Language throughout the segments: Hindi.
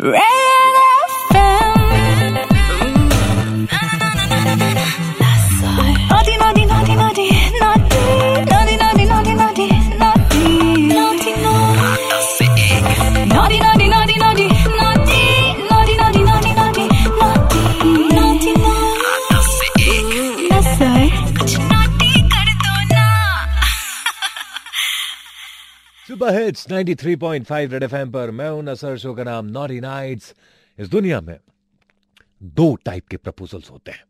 Ray! Super hits 93.5 red FM पर मैं हूँ नसर शो का नाम नॉटी नाइट्स इस दुनिया में दो टाइप के प्रपोजल्स होते हैं।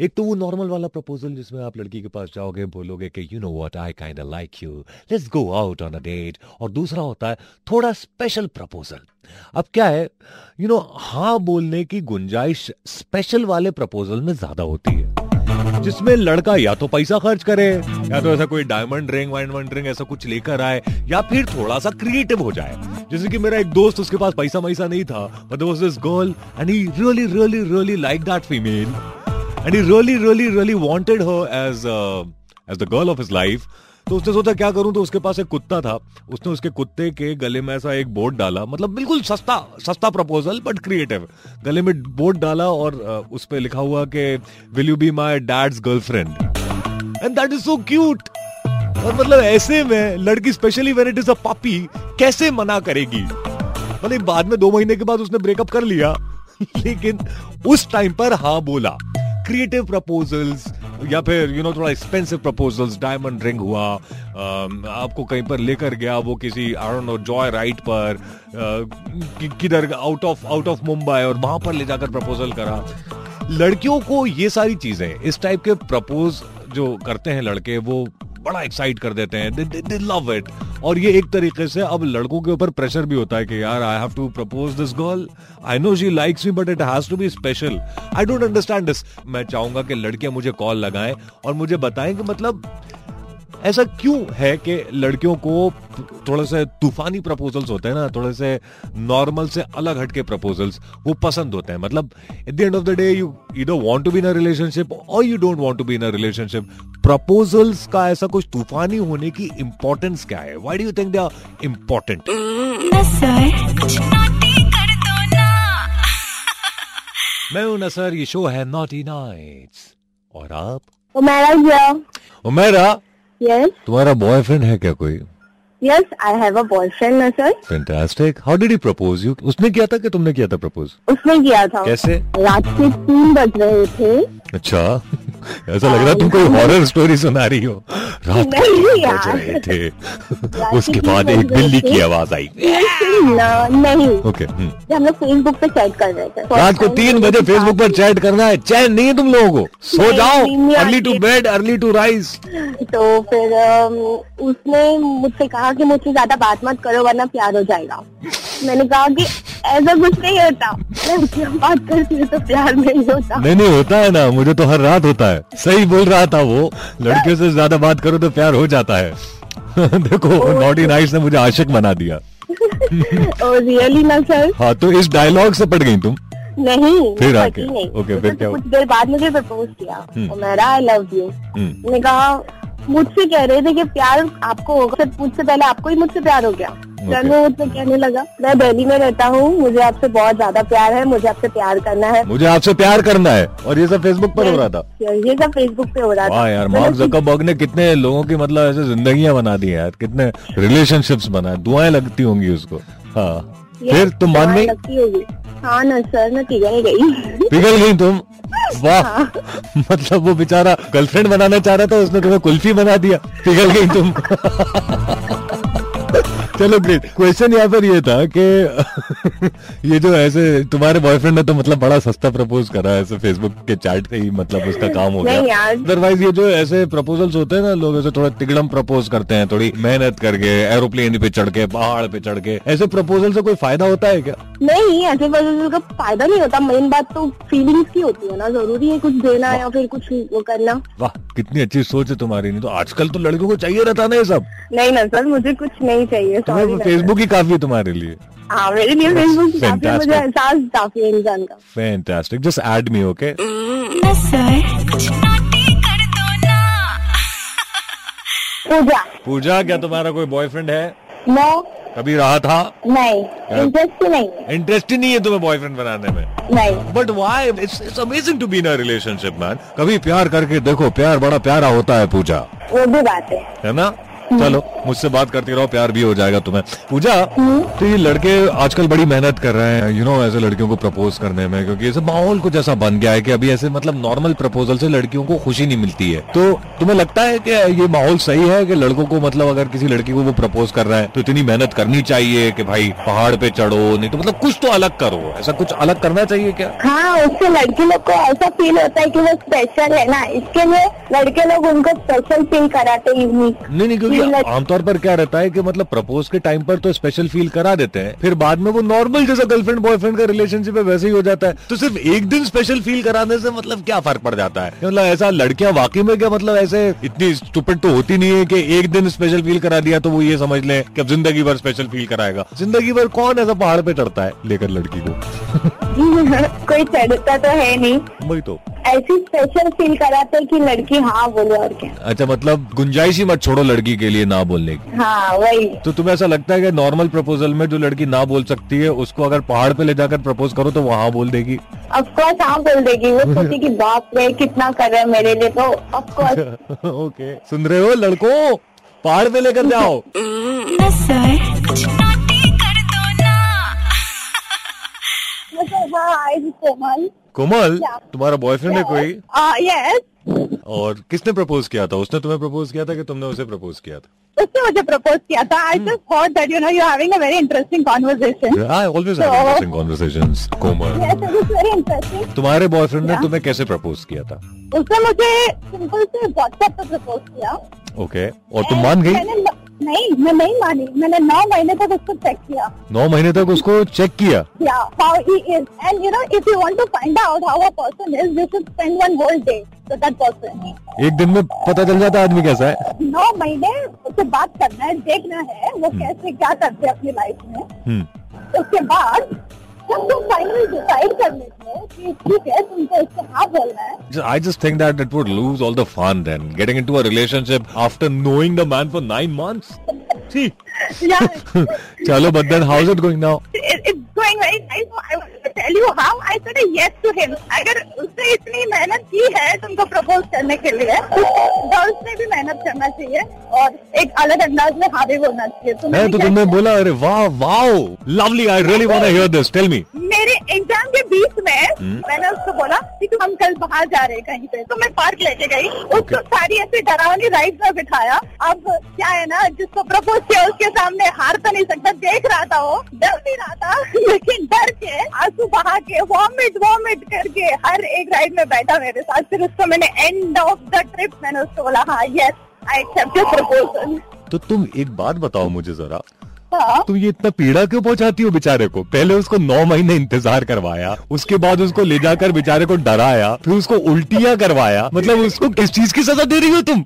एक तो वो नॉर्मल वाला प्रपोजल जिसमें आप लड़की के पास जाओगे, बोलोगे कि you know what I kind like you let's go out on a date और दूसरा होता है, थोड़ा स्पेशल प्रपोजल अब क्या है? यू नो हाँ बोलने की गुंजाइश स्पेशल वाले प्रपोजल में ज़्यादा होती है। जिसमें लड़का या तो पैसा खर्च करे, या तो ऐसा कोई डायमंड रिंग वाइंड रिंग ऐसा कुछ लेकर आए, या फिर थोड़ा सा क्रिएटिव हो जाए। जैसे कि मेरा एक दोस्त, उसके पास पैसा वैसा नहीं था but was this girl and he really really really like that female and he really really really wanted her as as the girl of his life तो उसने सोचा, क्या करूँ? तो उसके पास एक कुत्ता था। उसने उसके कुत्ते के गले में ऐसा एक बोर्ड डाला मतलब बिल्कुल सस्ता सस्ता प्रपोजल बट क्रिएटिव गले में बोर्ड डाला और उस पे लिखा हुआ कि will you be my dad's girlfriend and that is so cute और मतलब ऐसे में लड़की specially when it is a puppy कैसे मना करेगी? मतलब बाद में दो महीने के बाद उसने ब्रेकअप कर लिया। लेकिन उस टाइम पर हाँ बोला। क्रिएटिव प्रपोजल्स या फिर यू नो थोड़ा एक्सपेंसिव प्रपोजल्स डायमंड रिंग हुआ आपको कहीं पर लेकर गया वो किसी आई नो जॉय राइड पर किधर out of out of Mumbai और वहाँ पर ले जाकर प्रपोजल करा। लड़कियों को ये सारी चीज़ें, इस टाइप के प्रपोज जो करते हैं लड़के, वो बड़ा एक्साइट कर देते हैं। दे लव इट और ये एक तरीके से अब लड़कों के ऊपर प्रेशर भी होता है कि यार I have to propose this girl I know she likes me but it has to be special I don't understand this मैं चाहूँगा कि लड़कियाँ मुझे कॉल लगाएँ और मुझे बताएँ कि मतलब ऐसा क्यों है कि लड़कियों को थोड़े से तूफानी प्रपोजल्स होते हैं ना थोड़े से नॉर्मल से अलग हटके प्रपोजल्स वो पसंद होते हैं। मतलब at the end of the day you either want to be in a relationship और you don't want to be in a relationship proposals का ऐसा कुछ तूफानी होने की इंपॉर्टेंस क्या है? Why do you think they are important मैं हूँ नसर ये शो है नॉटी नाइट्स और आप? here. उमेरा? Yes, तुम्हारा बॉयफ्रेंड है क्या कोई? Yes I have a boyfriend ना sir fantastic how did he propose you उसने किया था कि तुमने किया था प्रपोज उसने किया था। कैसे? रात के तीन बज रहे थे। अच्छा। ऐसा लग रहा है तुम कोई हॉरर स्टोरी सुना रही हो। रात बज रहे थे। उसके बाद एक बिल्ली की आवाज़ आई। न- नहीं। Okay hmm. हम लोग फेसबुक पे चैट कर रहे थे। रात को तीन बजे फेसबुक पर चैट करना है। चैन नहीं है तुम लोगों को। सो जाओ। Early to bed early to rise तो फिर उसने मुझसे कहा कि मुझसे ज़्यादा बात मत करो वरना प्यार हो जाएगा। मैंने कहा कि ऐसा कुछ नहीं होता। बात करती है तो प्यार नहीं होता। नहीं नहीं होता है ना। मुझे तो हर रात होता है। सही बोल रहा था वो। लड़कियों से ज़्यादा बात करो तो प्यार हो जाता है। देखो नॉटी नाइट्स ने मुझे आशिक बना दिया। और रियली ना सर? हाँ तो इस डायलॉग से पड़ गई तुम। नहीं फिर आके, ओके, फिर क्या कुछ देर बाद मुझे प्रपोज किया मेरा आई लव यू। मैंने कहा मुझसे कह रहे थे कि प्यार आपको होगा मुझसे पहले आपको ही मुझसे प्यार हो गया। फिर वो मुझसे कहने लगा मैं दिल्ली में रहता हूँ मुझे आपसे बहुत ज़्यादा प्यार है मुझे आपसे प्यार करना है। मुझे आपसे प्यार करना है और ये सब फेसबुक पर हो रहा था। ये सब फेसबुक पे हो रहा था। यार मार्क जकरबर्ग ने कितने लोगों की मतलब ऐसे जिंदगियाँ बना दी हैं यार कितने रिलेशनशिप्स बनाए दुआएँ लगती होंगी उसको। हाँ। फिर तुम मान गई? हाँ ना सर मैं पिघल गई। पिघल गई तुम? वाह। मतलब वो बेचारा गर्लफ्रेंड बनाना चाह रहा था उसने तुम्हें कुल्फी बना दिया। पिघल गई तुम। चलो ग्रेट क्वेश्चन यहाँ पर ये था कि ये जो ऐसे तुम्हारे बॉयफ्रेंड ने तो मतलब बड़ा सस्ता प्रपोज करा है ऐसे फेसबुक के चैट से ही मतलब उसका काम हो गया। अदरवाइज़ ये जो ऐसे प्रपोजल्स होते हैं ना लोग ऐसे थोड़ा तिगड़म प्रपोज करते हैं थोड़ी मेहनत करके एरोप्लेन पे चढ़ के पहाड़ पे चढ़ के ऐसे प्रपोजल से कोई फ़ायदा होता है क्या? नहीं ऐसे प्रपोजल का फ़ायदा नहीं होता। मेन बात तो फीलिंग्स की होती है ना। ज़रूरी है कुछ देना या फिर कुछ वो करना। वाह कितनी अच्छी सोच है तुम्हारी। नहीं तो आजकल तो लड़कियों को चाहिए रहता ना ये सब। नहीं ना सर मुझे कुछ नहीं चाहिए। सॉरी। फेसबुक ही काफ़ी है तुम्हारे लिए। हाँ मेरे लिए फेसबुक काफ़ी मुझे एहसास काफ़ी है इंसान का। Fantastic just add me okay Pooja. Pooja क्या तुम्हारा कोई बॉयफ्रेंड है? नो कभी रहा था? नहीं इंटरेस्ट ही नहीं है। इंटरेस्ट ही नहीं है तुम्हें बॉयफ्रेंड बनाने में। नहीं। But why it's it's amazing to be in a relationship man कभी प्यार करके देखो प्यार बड़ा प्यारा होता है पूजा। वो भी बात है। है ना? चलो मुझसे बात करते रहो प्यार भी हो जाएगा तुम्हें। पूजा तो ये लड़के आजकल बड़ी मेहनत कर रहे हैं यू नो ऐसे लड़कियों को प्रपोज करने में क्योंकि ऐसे माहौल कुछ ऐसा बन गया है कि अभी ऐसे मतलब नॉर्मल प्रपोजल से लड़कियों को खुशी नहीं मिलती है। तो तुम्हें लगता है कि ये माहौल सही है कि लड़कों को मतलब अगर किसी लड़की को वो प्रपोज कर रहा है तो इतनी मेहनत करनी चाहिए कि भाई पहाड़ पे चढ़ो नहीं तो मतलब कुछ तो अलग करो। ऐसा कुछ अलग करना चाहिए क्या? हाँ उससे लड़की लोग को ऐसा फील होता है की वो स्पेशल है ना इसके लिए लड़के लोग उनको स्पेशल फील कराते यूनिक नहीं नहीं क्योंकि आमतौर पर क्या रहता है कि मतलब प्रपोज के टाइम पर तो स्पेशल फील करा देते हैं फिर बाद में वो नॉर्मल जैसा गर्लफ्रेंड बॉयफ्रेंड का रिलेशनशिप है वैसे ही हो जाता है। तो सिर्फ़ एक दिन स्पेशल फील कराने से मतलब क्या फ़र्क पड़ जाता है? मतलब ऐसा लड़कियाँ वाकई में क्या मतलब ऐसे इतनी स्टूपिड तो होती नहीं है कि एक दिन स्पेशल फील करा दिया तो वो ये समझ ले कि अब ज़िंदगी भर स्पेशल फील कराएगा। ज़िंदगी भर कौन ऐसा पहाड़ पे चढ़ता है लेकर लड़की को? कोई चढ़ता तो है नहीं। वही तो। ऐसी स्पेशल फील कराते कि लड़की हाँ बोले और क्या। अच्छा मतलब गुंजाइश ही मत छोड़ो लड़की के लिए ना बोलने की। हाँ वही। तो तुम्हें ऐसा लगता है कि नॉर्मल प्रपोजल में जो लड़की ना बोल सकती है उसको अगर पहाड़ पे ले जाकर प्रपोज करो तो वहाँ बोल देगी? ऑफकोर्स हाँ बोल देगी। वो सोची कि बाप रे कितना कर रहे हैं मेरे लिए तो ऑफकोर्स ओके सुन रहे हो लड़को? पहाड़ पे लेकर जाओ। ना सर कुछ नोटी कर दो ना। मतलब हाँ आई कोमल। कोमल तुम्हारा बॉयफ्रेंड है कोई? यस और किसने प्रपोज किया था? उसने तुम्हें प्रपोज किया था कि तुमने उसे प्रपोज किया था? उसने मुझे प्रपोज किया था. I just thought that you know you having a very interesting conversation I always have interesting conversations Komal yes it is very interesting तुम्हारे बॉयफ्रेंड ने तुम्हें कैसे प्रपोज किया था? उसने मुझे सिंपल से व्हाट्सएप पे प्रपोज किया. ओके और तुम मान गई? मैंने नहीं मैं नहीं मानी। मैंने नौ महीने तक उसको चेक किया। नौ महीने तक उसको चेक किया? Is. You know, if you want to find out how a person is, you should spend one whole day with that एक दिन में पता चल जाता आदमी कैसा है? नौ महीने उससे बात करना है देखना है वो कैसे क्या करते हैं अपनी लाइफ में। हम्म। उसके बाद जब तुम फाइनली डिसाइड कर लेते हो कि ठीक है तुमको इससे हाँ बोलना है I just think that it would lose all the fun then. Getting into a relationship after knowing the man for nine months. See. Yeah, Chalo, but then how's it going now? it, it's going very nice. So I you how I said a yes to him. अगर उसने इतनी मेहनत की है तुमको प्रपोज करने के लिए गर्ल्स ने भी मेहनत करना चाहिए और एक अलग अंदाज में हाँ भी बोलना चाहिए। है तो तुमने बोला अरे वाह वाह lovely I really want to hear this tell me मेरे एग्ज़ाम के बीच में हम्म। मैंने उसको बोला कि हम कल बाहर जा रहे हैं कहीं पे। तो मैं पार्क लेके गई उसको सारी ऐसी डरावनी राइड में बिठाया। अब क्या है ना जिसको प्रपोज किया उसके सामने हार तो नहीं सकता देख रहा था वो डर भी रहा था लेकिन डर के आँसू बहा के वॉमिट वॉमिट करके हर एक राइड में बैठा मेरे साथ। फिर उसको मैंने एंड ऑफ़ द ट्रिप मैंने उसको बोला हाँ yes I accept your proposal तो तुम एक बात बताओ मुझे जरा। हाँ? तुम ये इतना पीड़ा क्यों पहुंचाती हो बेचारे को? पहले उसको नौ महीने इंतज़ार करवाया उसके बाद उसको ले जाकर बेचारे को डराया फिर उसको उल्टियाँ करवाया। मतलब उसको किस चीज़ की सजा दे रही हो तुम?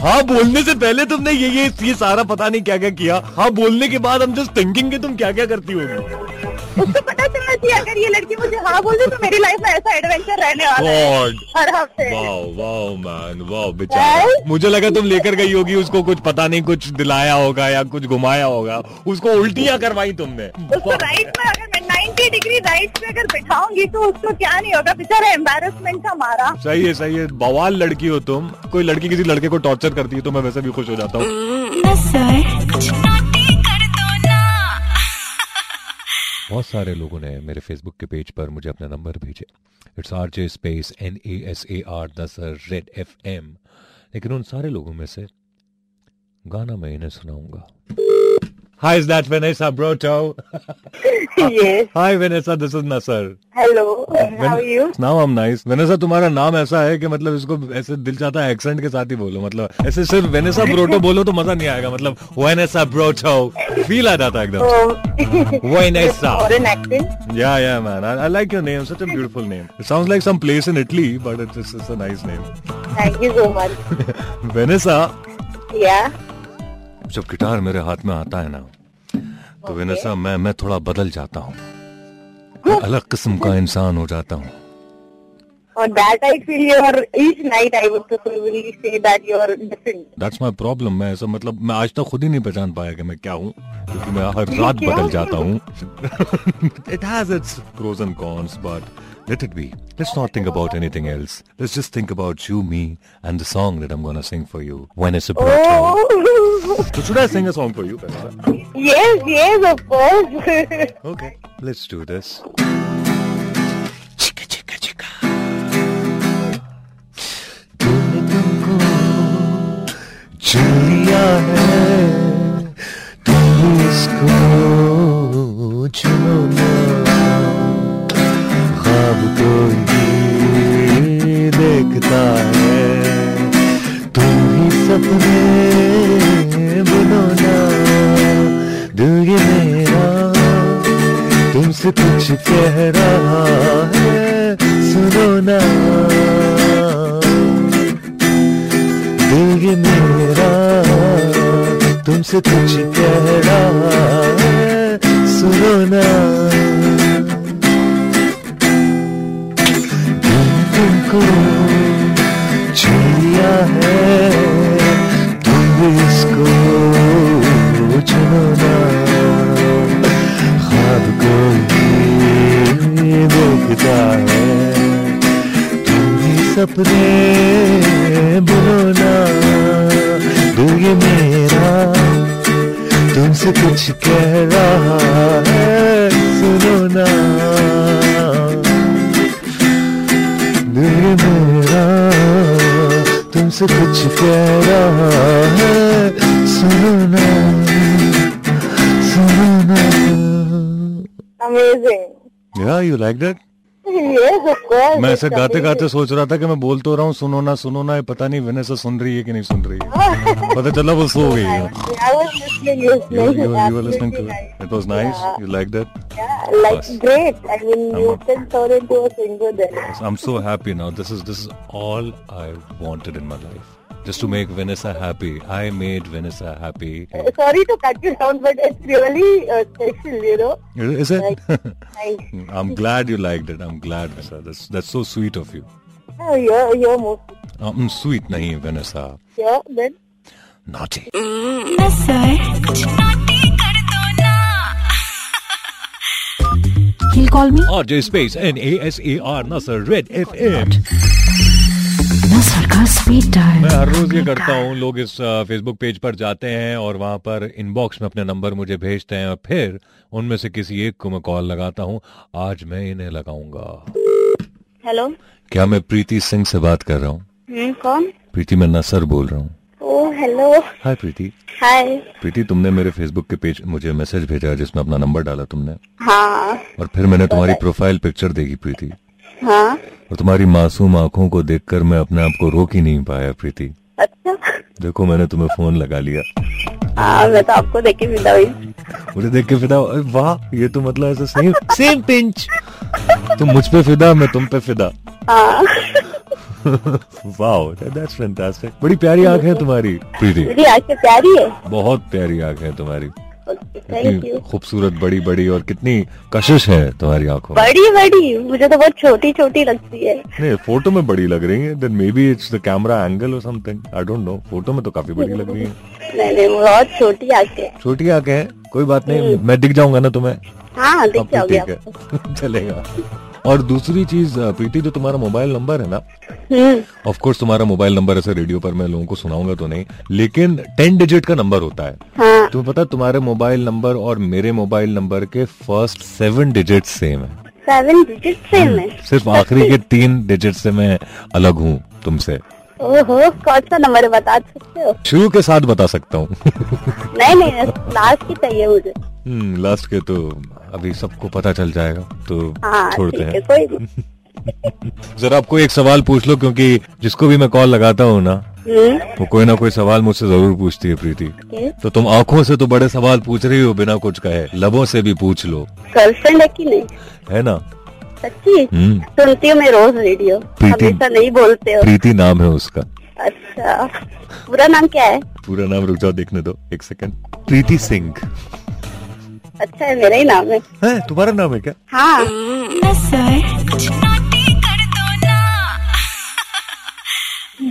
हाँ बोलने से पहले तुमने ये ये ये सारा पता नहीं क्या क्या। किया हाँ बोलने के बाद हम जस्ट थिंकिंग कि तुम क्या क्या करती होगी। उसको पता चलना चाहिए अगर ये लड़की मुझे हाँ बोल दे तो मेरी लाइफ में ऐसा एडवेंचर रहने वाला है। हर हफ़्ते। वाओ वाओ मैन वाओ बेचारा। मुझे लगा तुम लेकर गई होगी उसको कुछ पता नहीं कुछ दिलाया होगा या कुछ घुमाया होगा। उसको उल्टियाँ करवाई तुमने। उसको राइट में अगर मैं 90 डिग्री राइट पे अगर बिठाऊँगी तो उसको क्या नहीं होगा? बेचारा एम्बेरसमेंट का मारा। सही है सही है। बवाल लड़की हो तुम। कोई लड़की किसी लड़के को टॉर्चर करती है तो मैं वैसे भी खुश हो जाता हूँ। बहुत सारे लोगों ने मेरे फेसबुक के पेज पर मुझे अपना नंबर भेजे। It's R J space N A S A R दस रेड एफ़ एम लेकिन उन सारे लोगों में से गाना मैं इन्हें सुनाऊँगा। Hi, is that Vanessa Broto? yes Hi, Vanessa, this is Nasser. hello how are you Now I'm nice. Vanessa तुम्हारा नाम ऐसा है कि मतलब इसको ऐसे दिल चाहता है एक्सेंट के साथ ही बोलो मतलब ऐसे सिर्फ़ वेनेसा ब्रोटो बोलो तो मज़ा नहीं आएगा मतलब वेनेसा ब्रोटो फील आ जाता है एकदम oh Vanessa foreign accent Yeah, yeah, man. I, I like your name. Such a beautiful name. It sounds like some place in Italy, but it's, it's, a nice name. thank you so much Vanessa yeah जब गिटार मेरे हाथ में आता है ना तो विनसा मैं मैं थोड़ा बदल जाता हूँ अलग किस्म का इंसान हो जाता हूँ आज तक खुद ही नहीं पहचान पाया मैं क्या हूँ क्योंकि मैं हर रात बदल जाता हूँ it has it's pros and but let it be let's not think about anything else let's just think about you me and the song that i'm going to sing for you when so should i sing a song for you Vanessa? yes, yes, of course. okay let's do this chica chica chica तूने तुमको चुन लिया है तुम इसको चुनो ना ख्वाब तो ये देखता है तुम ही सपने बुनो ना दिल ये मेरा। तुमसे कुछ कह रहा है, सुनो ना। दिल ये मेरा, तुमसे कुछ कह रहा है, सुनो ना। तुमको छू लिया है। इसको को ये है तुम ही। सपने ना। दिल ये मेरा, तुमसे कुछ कह रहा है, सुनो ना। दिल मेरा, तुमसे कुछ कह रहा है you like that? Yes, of course. मैं ऐसे गाते गाते सोच रहा था कि मैं बोल तो रहा हूँ सुनो ना सुनो ना पता नहीं वेनेसा सुन रही है कि नहीं सुन रही है पता चला वो सो गई है I was listening, You, listening. you, you were listening to it. It was nice. Yeah. You liked it. Yeah, like Yes. great. I mean, I'm a- can turn into a singer then. Yes, I'm so happy now. This is this is all I wanted in my life. just to make Vanessa happy. I made Vanessa happy. Sorry to cut you down, but it's really uh, special, you know. Is it? Like, I'm glad you liked it. I'm glad, Vanessa. That's that's so sweet of you. Oh, you're, you're most. Uh, mm, sweet, nahi, Vanessa. Yeah, then. Naughty. Mm. He'll call me. RJ Space N A S A R Nasser Red FM. Nasar का speed dial. मैं हर रोज ये करता हूँ लोग इस फेसबुक पेज पर जाते हैं और वहाँ पर इनबॉक्स में अपने नंबर मुझे भेजते हैं और फिर उनमें से किसी एक को मैं कॉल लगाता हूँ। आज मैं इन्हें लगाऊँगा। हेलो क्या मैं प्रीति सिंह से बात कर रहा हूँ? हम्म कौन? प्रीति मैं नसर बोल रहा हूँ। हेलो हाय प्रीति। हाय प्रीति तुमने मेरे फेसबुक के पेज मुझे मैसेज भेजा जिसमें अपना नंबर डाला तुमने। हाँ। और फिर मैंने तुम्हारी प्रोफ़ाइल पिक्चर देखी प्रीति। हाँ। और तुम्हारी मासूम आँखों को देखकर मैं अपने आप को रोक ही नहीं पाया प्रीति। अच्छा। देखो मैंने तुम्हें फ़ोन लगा लिया। हाँ मैं तो आपको देख के विदा हुई। मुझे देख के फिदा वाह ये तो मतलब ऐसा सेम सेम पिंच तुम मुझ पे फिदा मैं तुम पे फिदा। हाँ। वाह दैट्स फैंटास्टिक बड़ी प्यारी आँख है तुम्हारी प्रीति। आँखें प्यारी है। बहुत प्यारी आँख है तुम्हारी। कितनी खूबसूरत बड़ी बड़ी और कितनी कशिश है तुम्हारी आँखों बड़ी बड़ी मुझे तो बहुत छोटी छोटी लगती है। नहीं फ़ोटो में बड़ी लग रही है then maybe it's the camera angle और something I don't know photo में तो काफ़ी बड़ी लग रही है। नहीं नहीं बहुत छोटी आँखें छोटी आँखें हैं कोई बात नहीं मैं दिख जाऊँगा ना तुम्हें। हाँ दिख तो जाओगे है। चलेगा। और दूसरी चीज़ प्रीति जो तुम्हारा मोबाइल नंबर है ना हम्म। ऑफ़ कोर्स तुम्हारा मोबाइल नंबर ऐसे रेडियो पर मैं लोगों को सुनाऊँगा तो नहीं लेकिन टेन डिजिट का नंबर होता है। हाँ। तुम्हें पता तुम्हारे मोबाइल नंबर और मेरे मोबाइल नंबर के फ़र्स्ट सेवन डिजिट सेम है। सेवन डिजिट सेम है? सिर्फ़ आखिरी के तीन डिजिट से मैं अलग हूँ तुमसे। ओहो कौन सा नंबर बता सकते हो? शुरू के साथ बता सकता हूँ। नहीं नहीं लास्ट की चाहिए मुझे। लास्ट के तो अभी सबको पता चल जाएगा तो हाँ छोड़ते है हैं। जरा आपको एक सवाल पूछ लो क्योंकि जिसको भी मैं कॉल लगाता हूँ ना हम्म, वो कोई ना कोई सवाल मुझसे ज़रूर पूछती है प्रीति। तो तुम आँखों से तो बड़े सवाल पूछ रही हो बिना कुछ कहे लबों से भी पूछ लो। गर्लफ्रेंड है कि नहीं? है ना? सच्ची? हम्म। सुनती हूँ मैं रोज रेडियो प्रीति। हमेशा नहीं बोलते हो। प्रीति नाम है उसका। अच्छा। पूरा नाम क्या है? पूरा नाम रुक जाओ देखने दो एक सेकंड प्रीति सिंह। अच्छा है मेरा ही नाम है। है तुम्हारा नाम है क्या? हाँ।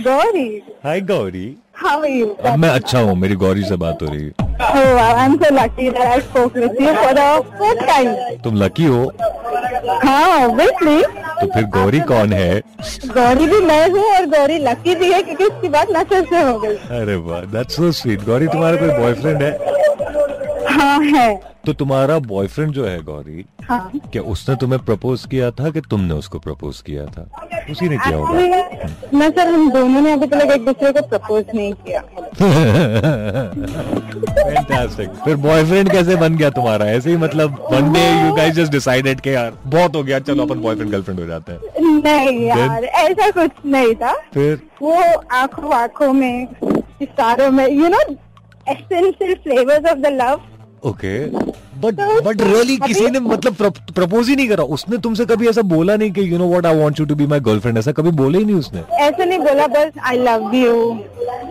गौरी। हाय गौरी। हाँ are अब मैं अच्छा हूँ मेरी गौरी से बात हो रही है। Oh, wow, I'm so lucky that I spoke with you for the first time. तुम लकी हो। हाँ, obviously. तो फिर गौरी कौन है? गौरी भी मैं हूँ और गौरी लकी भी है क्योंकि उसकी बात नशे से हो गई। अरे वाह दैट्स सो स्वीट गौरी तुम्हारा कोई बॉयफ्रेंड है? हाँ है। तो तुम्हारा बॉयफ्रेंड जो है गौरी हाँ। क्या उसने तुम्हें प्रपोज किया था कि तुमने उसको प्रपोज किया था? उसी ने किया होगा। मैं सर हम दोनों ने अभी तक एक दूसरे को प्रपोज नहीं किया। फैंटास्टिक फिर बॉयफ्रेंड कैसे बन गया तुम्हारा? ऐसे ही मतलब one day you guys just decided के यार बहुत हो गया चलो अपन बॉयफ्रेंड गर्लफ्रेंड हो जाते हैं। नहीं यार ऐसा कुछ नहीं था। फिर? वो आँखों आँखों में इशारों में you know essential flavours of the love okay but but really किसी ने मतलब प्रपोज ही नहीं करा। उसने तुमसे कभी ऐसा बोला नहीं कि you know what I want you to be my girlfriend ऐसा कभी बोले ही नहीं उसने? ऐसे नहीं बोला बस I love you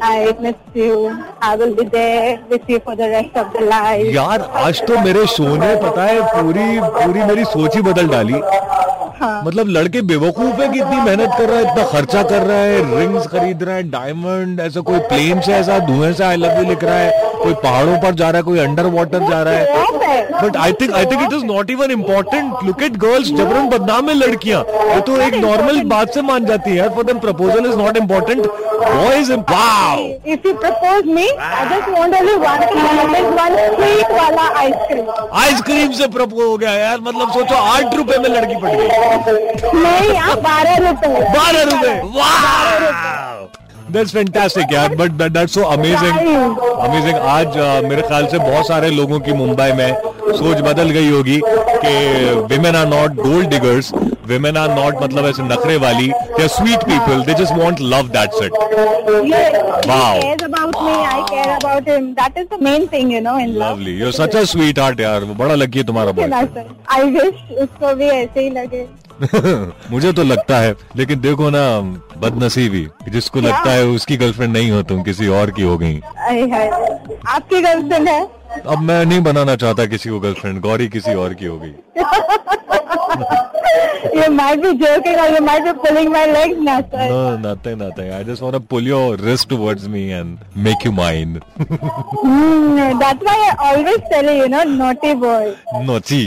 I miss you I will be there with you for the rest of the life यार आज तो मेरे शो ने पता है पूरी पूरी मेरी सोच ही बदल डाली। हाँ। मतलब लड़के बेवकूफ़ है कि इतनी मेहनत कर रहा है, इतना खर्चा कर रहा है रिंग्स खरीद रहा है डायमंड ऐसा कोई प्लेन से ऐसा धुएँ से आई लव यू लिख रहा है, कोई पहाड़ों पर जा रहा है, कोई अंडर वाटर जा रहा है। But I think I think it is not even important look at girls जबरन बदनाम है लड़कियाँ ये तो एक नॉर्मल बात से मान जाती है for them proposal is not important boys wow If you propose me, I just want only one thing, that is one sweet वाला आइसक्रीम आइसक्रीम से प्रपोज हो गया यार मतलब सोचो आठ रुपए में लड़की पड़ गई नहीं आप बारह रुपए बारह रुपए वाह दैट्स फैंटास्टिक यार but that's so amazing amazing आज uh, मेरे ख्याल से बहुत सारे लोगों की मुंबई में सोच बदल गई होगी कि women are not gold diggers women are not मतलब ऐसे नखरे वाली they sweet people they just want love that's it Wow. He cares about me, I care about him. That is the main thing, you know, in love. Such a sweetheart यार बड़ा लकी है तुम्हारा ना बॉय सर आई विश उसको भी ऐसे ही लगे. मुझे तो लगता है लेकिन देखो ना बदनसीबी जिसको लगता है उसकी गर्लफ्रेंड नहीं हो तुम किसी और की हो गई। आपकी गर्लफ्रेंड है? अब मैं नहीं बनाना चाहता किसी को गर्लफ्रेंड गौरी किसी और की हो गई ये might be joking might be pulling my leg no nothing I just want to pull your wrist towards me and make you mine always tell you know naughty boy naughty